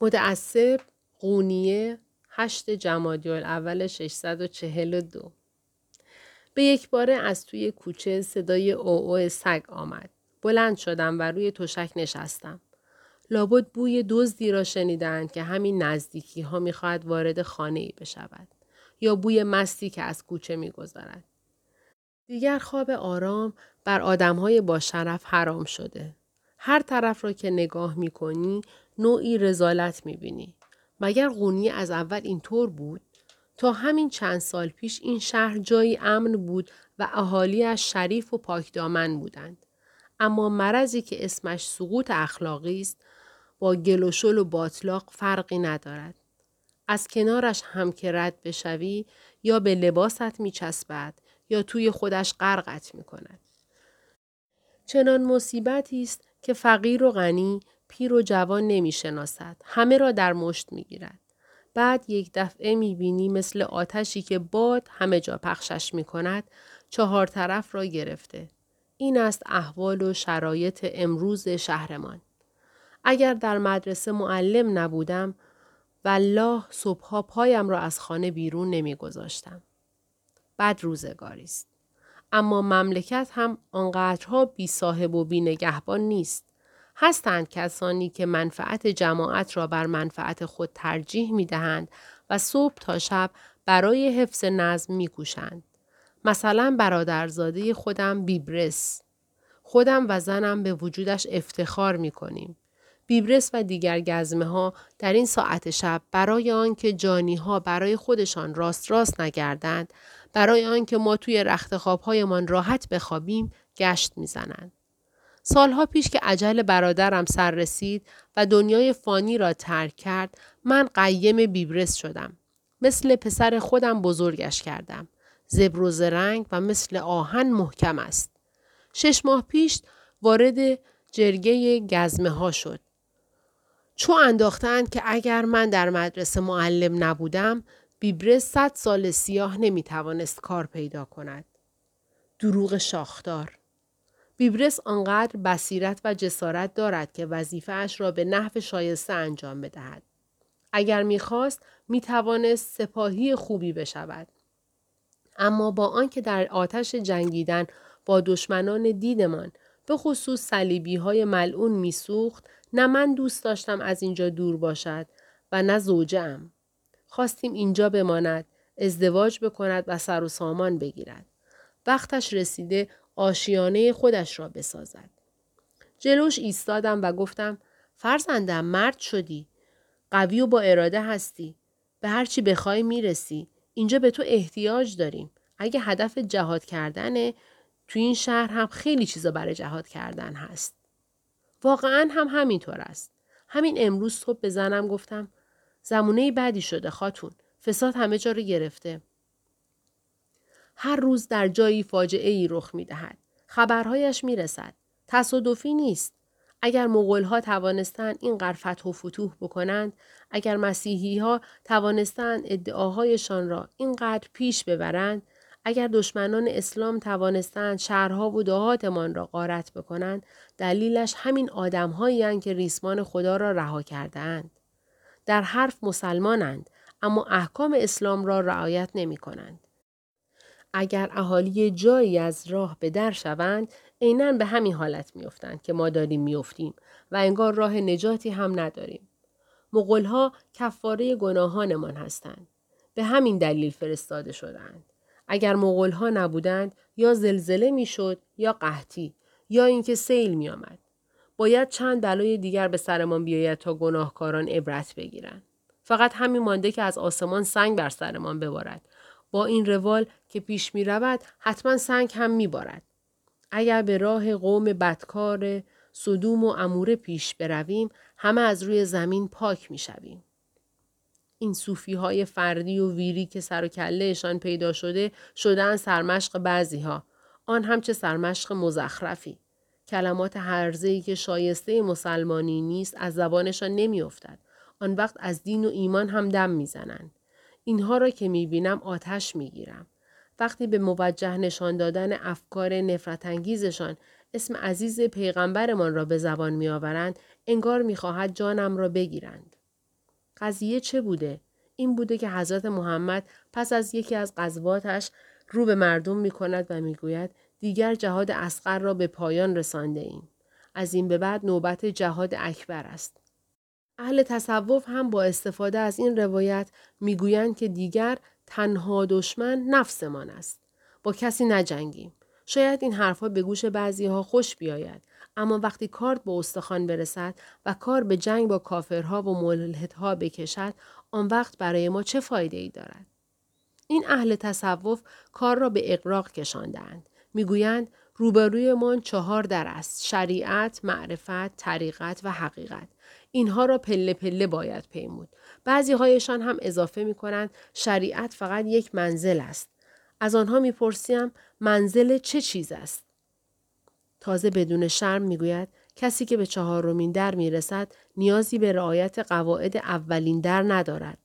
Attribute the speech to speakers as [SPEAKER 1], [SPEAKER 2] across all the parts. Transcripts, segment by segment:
[SPEAKER 1] متعصب قونیه 8 جمادی اول 642 به یک باره از توی کوچه صدای او سگ آمد. بلند شدم و روی تشک نشستم. لابد بوی دزدی را شنیدند که همین نزدیکی ها می‌خواهد وارد خانه ای بشود. یا بوی مستی که از کوچه میگذرد. دیگر خواب آرام بر آدمهای با شرف حرام شده. هر طرف را که نگاه می کنی نوعی رزالت می بینی. مگر قونی از اول اینطور بود؟ تا همین چند سال پیش این شهر جایی امن بود و اهالیش شریف و پاکدامن بودند. اما مرضی که اسمش سقوط اخلاقی است با گل و باطلاق فرقی ندارد. از کنارش هم که رد بشوی یا به لباست می چسبد یا توی خودش غرقت می کند. چنان مصیبتی است که فقیر و غنی پیر و جوان نمی شناسد. همه را در مشت می گیرد. بعد یک دفعه می بینی مثل آتشی که باد همه جا پخشش می کند چهار طرف را گرفته. این است احوال و شرایط امروز شهرمان. اگر در مدرسه معلم نبودم والله صبحها پایم را از خانه بیرون نمی گذاشتم. بد روزگاری است. اما مملکت هم آنقدرها بی صاحب و بی نگهبان نیست. هستند کسانی که منفعت جماعت را بر منفعت خود ترجیح می دهند و صبح تا شب برای حفظ نظم می کوشند. مثلا برادرزاده خودم بیبرس. خودم و زنم به وجودش افتخار می کنیم. بیبرس و دیگر گزمه ها در این ساعت شب برای آنکه جانی ها برای خودشان راست راست نگردند برای آنکه ما توی رخت خوابهایمان راحت بخوابیم گشت می‌زنند. سالها پیش که عجل برادرم سر رسید و دنیای فانی را ترک کرد من قیم بیبرس شدم. مثل پسر خودم بزرگش کردم. زبر و زرنگ و مثل آهن محکم است. شش ماه پیش وارد جرگه گزمه ها شد. چو انداختند که اگر من در مدرسه معلم نبودم بیبرس صد سال سیاه نمی توانست کار پیدا کند. دروغ شاخدار بیبرس آنقدر بصیرت و جسارت دارد که وظیفهاش را به نحو شایسته انجام بدهد. اگر می‌خواست می‌توانست سپاهی خوبی بشود. اما با آنکه در آتش جنگیدن با دشمنان دیدمان به خصوص صلیبی های ملعون میسوخت نه من دوست داشتم از اینجا دور باشد و نه زوجم. خواستیم اینجا بماند، ازدواج بکند و سر و سامان بگیرد. وقتش رسیده آشیانه خودش را بسازد. جلوش ایستادم و گفتم فرزندم مرد شدی. قوی و با اراده هستی. به هرچی بخوای می‌رسی. اینجا به تو احتیاج داریم. اگه هدف جهاد کردنه تو این شهر هم خیلی چیزا برای جهاد کردن هست. واقعا هم همینطور است. همین امروز صبح به زنم گفتم زمونه بعدی شده خاتون. فساد همه جا رو گرفته. هر روز در جایی فاجعه ای رخ می دهد. خبرهایش می رسد. تصادفی نیست. اگر مغول ها توانستند این فتح و فتوح بکنند، اگر مسیحی ها توانستند ادعاهایشان را اینقدر پیش ببرند، اگر دشمنان اسلام توانستند شهرها و دهاتمان را غارت بکنند، دلیلش همین آدمهایی که ریسمان خدا را رها کردهاند. در حرف مسلمانند اما احکام اسلام را رعایت نمی کنند. اگر اهالی جایی از راه به در شوند عینا به همین حالت میافتند که ما داریم میافتیم و انگار راه نجاتی هم نداریم. مغلها کفاره گناهانمان هستند. به همین دلیل فرستاده شدند اگر مغلها نبودند یا زلزله می‌شد یا قحطی یا اینکه سیل میآمد. باید چند بلای دیگر به سرمان بیاید تا گناهکاران عبرت بگیرند. فقط همین مانده که از آسمان سنگ بر سرمان ببارد. با این روال که پیش می رود حتما سنگ هم می بارد. اگر به راه قوم بدکار صدوم و اموره پیش برویم همه از روی زمین پاک می شویم. این صوفی های فردی و ویری که سر و کلهشان پیدا شده شدن سرمشق بعضی ها. آن هم چه سرمشق مزخرفی. کلمات هرزهی که شایسته مسلمانی نیست از زبانشان نمیافتد. آن وقت از دین و ایمان هم دم می‌زنند. اینها را که می‌بینم آتش می‌گیرم. وقتی به موجه نشان دادن افکار نفرت انگیزشان اسم عزیز پیغمبرمان را به زبان میآورند انگار می‌خواهد جانم را بگیرند قضیه چه بوده؟ این بوده که حضرت محمد پس از یکی از غزواتش رو به مردم می کند و می گوید دیگر جهاد اسقر را به پایان رسانده ایم. از این به بعد نوبت جهاد اکبر است. اهل تصوف هم با استفاده از این روایت می‌گویند که دیگر تنها دشمن نفسمان است. با کسی نجنگیم. شاید این حرفها به گوش بعضی ها خوش بیاید اما وقتی کارت به استخوان برسد و کار به جنگ با کافرها و ملحدها بکشد آن وقت برای ما چه فایده ای دارد این اهل تصوف کار را به اقراق کشاندند می‌گویند روبرویمان چهار در است شریعت معرفت طریقت و حقیقت. اینها را پله پله باید پیمود. بعضی هایشان هم اضافه می کنند شریعت فقط یک منزل است. از آنها می‌پرسیم منزل چه چیز است؟ تازه بدون شرم می‌گوید کسی که به چهارمین در می‌رسد نیازی به رعایت قواعد اولین در ندارد.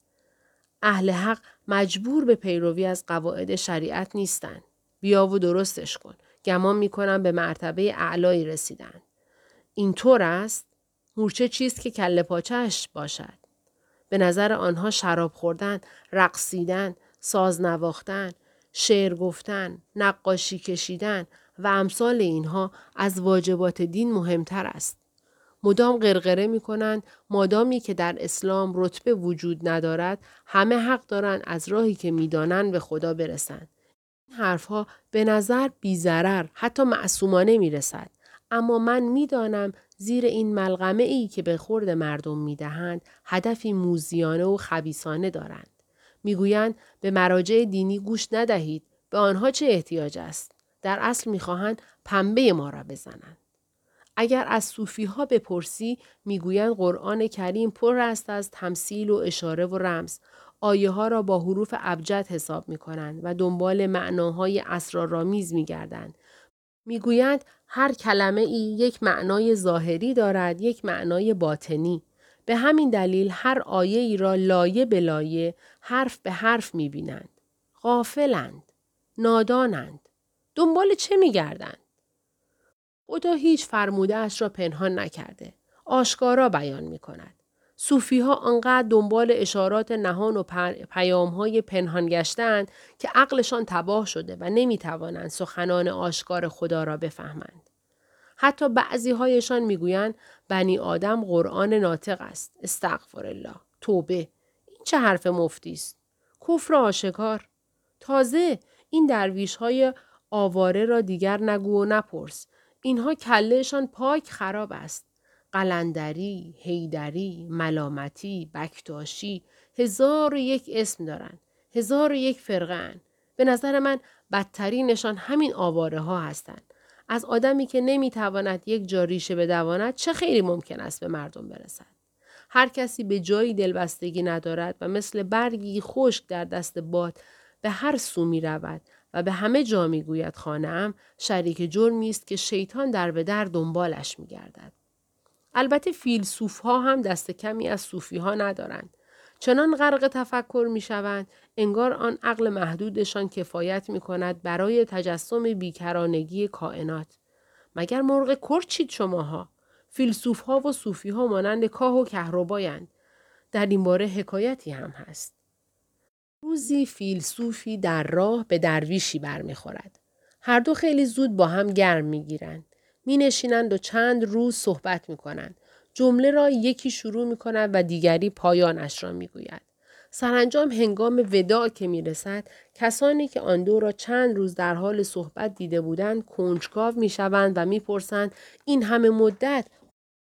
[SPEAKER 1] اهل حق مجبور به پیروی از قواعد شریعت نیستند. بیا و درستش کن. گمان می‌کنم به مرتبه اعلایی رسیدن. اینطور است؟ مورچه چیست که کله پاچهش باشد؟ به نظر آنها شراب خوردن رقصیدن ساز نواختن شعر گفتن نقاشی کشیدن و امثال اینها از واجبات دین مهمتر است. مدام قرقره می کنند مادامی که در اسلام رتبه وجود ندارد همه حق دارند از راهی که می‌دانند به خدا برسند. حرفها به نظر بیزرر حتی معصومانه می رسد. اما من می‌دانم زیر این ملغمه ای که به خورد مردم می دهند هدفی موزیانه و خبیسانه دارند. می‌گویند به مراجع دینی گوش ندهید به آنها چه احتیاج است در اصل می‌خواهند پنبه ما را بزنند اگر از صوفی ها بپرسی می‌گویند قرآن کریم پر است از تمثیل و اشاره و رمز آیه ها را با حروف ابجد حساب می کنند و دنبال معناهای اسرارآمیز می گردند. می‌گویند هر کلمه ای یک معنای ظاهری دارد یک معنای باطنی. به همین دلیل هر آیه ای را لایه به لایه حرف به حرف می بینند. غافلند. نادانند. دنبال چه می گردند؟ خدا هیچ فرموده اش را پنهان نکرده. آشکارا بیان می کند. صوفی ها آنقدر دنبال اشارات نهان و پیام های پنهان گشتند که عقلشان تباه شده و نمی توانند سخنان آشکار خدا را بفهمند. حتی بعضی هایشان می‌گویند بنی آدم قرآن ناطق است. استغفر الله. توبه. این چه حرف مفتی است؟ کفر آشکار. تازه این درویش های آواره را دیگر نگو و نپرس. اینها کلهشان پاک خراب است. قلندری، هیدری، ملامتی، بکتاشی، هزار و یک اسم دارند. هزار و یک فرقه به نظر من بدترینشان همین آواره ها هستند. از آدمی که نمی‌تواند یک جا ریشه بدواند چه خیلی ممکن است به مردم برسد. هر کسی به جایی دلبستگی ندارد و مثل برگی خشک در دست باد به هر سو می رود و به همه جا می گوید خانم شریک جرمی است که شیطان در به در دنبالش می گردد. البته فیلسوف ها هم دست کمی از صوفی ها ندارند. چنان غرق تفکر می شوند انگار آن عقل محدودشان کفایت می کند برای تجسم بیکرانگی کائنات. مگر مرغ کرچید شماها؟ فیلسوف ها و صوفی ها مانند کاه و کهربایند. در این باره حکایتی هم هست. روزی فیلسوفی در راه به درویشی برمیخورد. هر دو خیلی زود با هم گرم می‌گیرند. می نشینند و چند روز صحبت می کنند. جمله را یکی شروع می کند و دیگری پایانش را می گوید. سرانجام هنگام وداع که می رسد کسانی که آن دو را چند روز در حال صحبت دیده بودند کنجکاو می شوند و می پرسند این همه مدت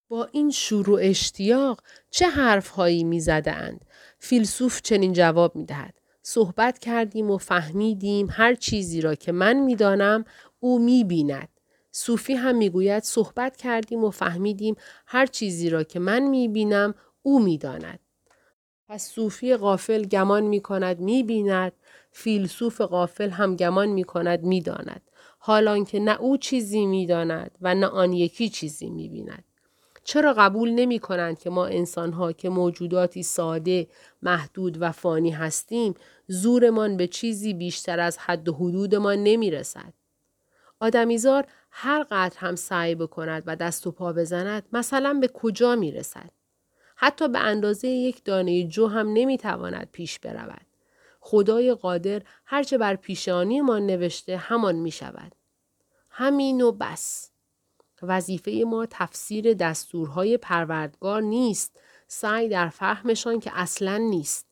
[SPEAKER 1] با این شروع اشتیاق چه حرف هایی می زدند؟ فیلسوف چنین جواب می دهد. صحبت کردیم و فهمیدیم هر چیزی را که من می دانم او می بیند. صوفی هم می‌گوید صحبت کردیم و فهمیدیم هر چیزی را که من می‌بینم او می‌داند. پس صوفی غافل گمان می کند می بیند، فیلسوف غافل هم گمان می کند می داند. حالان که نه او چیزی می داند و نه آن یکی چیزی می بیند. چرا قبول نمی کنند که ما انسانها که موجوداتی ساده، محدود و فانی هستیم، زورمان به چیزی بیشتر از حد و حدودمان نمی رسد؟ آدمیزار هر قدر هم سعی بکند و دست و پا بزند مثلا به کجا می رسد؟ حتی به اندازه یک دانه جو هم نمی‌تواند پیش برود. خدای قادر هرچه بر پیشانی ما نوشته همان می شود. همین و بس. وظیفه ما تفسیر دستورهای پروردگار نیست سعی در فهمشان که اصلا نیست.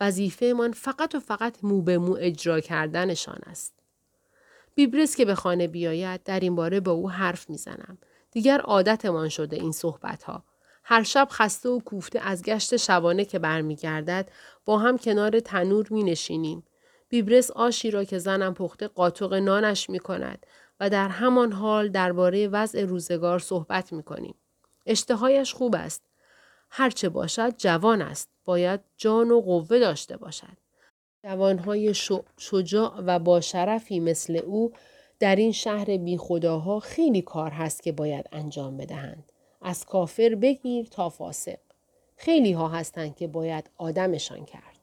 [SPEAKER 1] وظیفه من فقط و فقط مو به مو اجرا کردنشان است. بیبرس که به خانه بیاید در این باره با او حرف می‌زنم. دیگر عادتمان شده این صحبت ها. هر شب خسته و کوفته از گشت شبانه که برمیگردد با هم کنار تنور می نشینیم. بیبرس آشی را که زنم پخته قاطق نانش می کند و در همان حال درباره وضع روزگار صحبت می کنیم. اشتهایش خوب است. هرچه باشد جوان است. باید جان و قوه داشته باشد. جوانهای شجاع و با شرفی مثل او در این شهر بی خداها خیلی کار هست که باید انجام بدهند. از کافر بگیر تا فاسق. خیلی ها هستند که باید آدمشان کرد.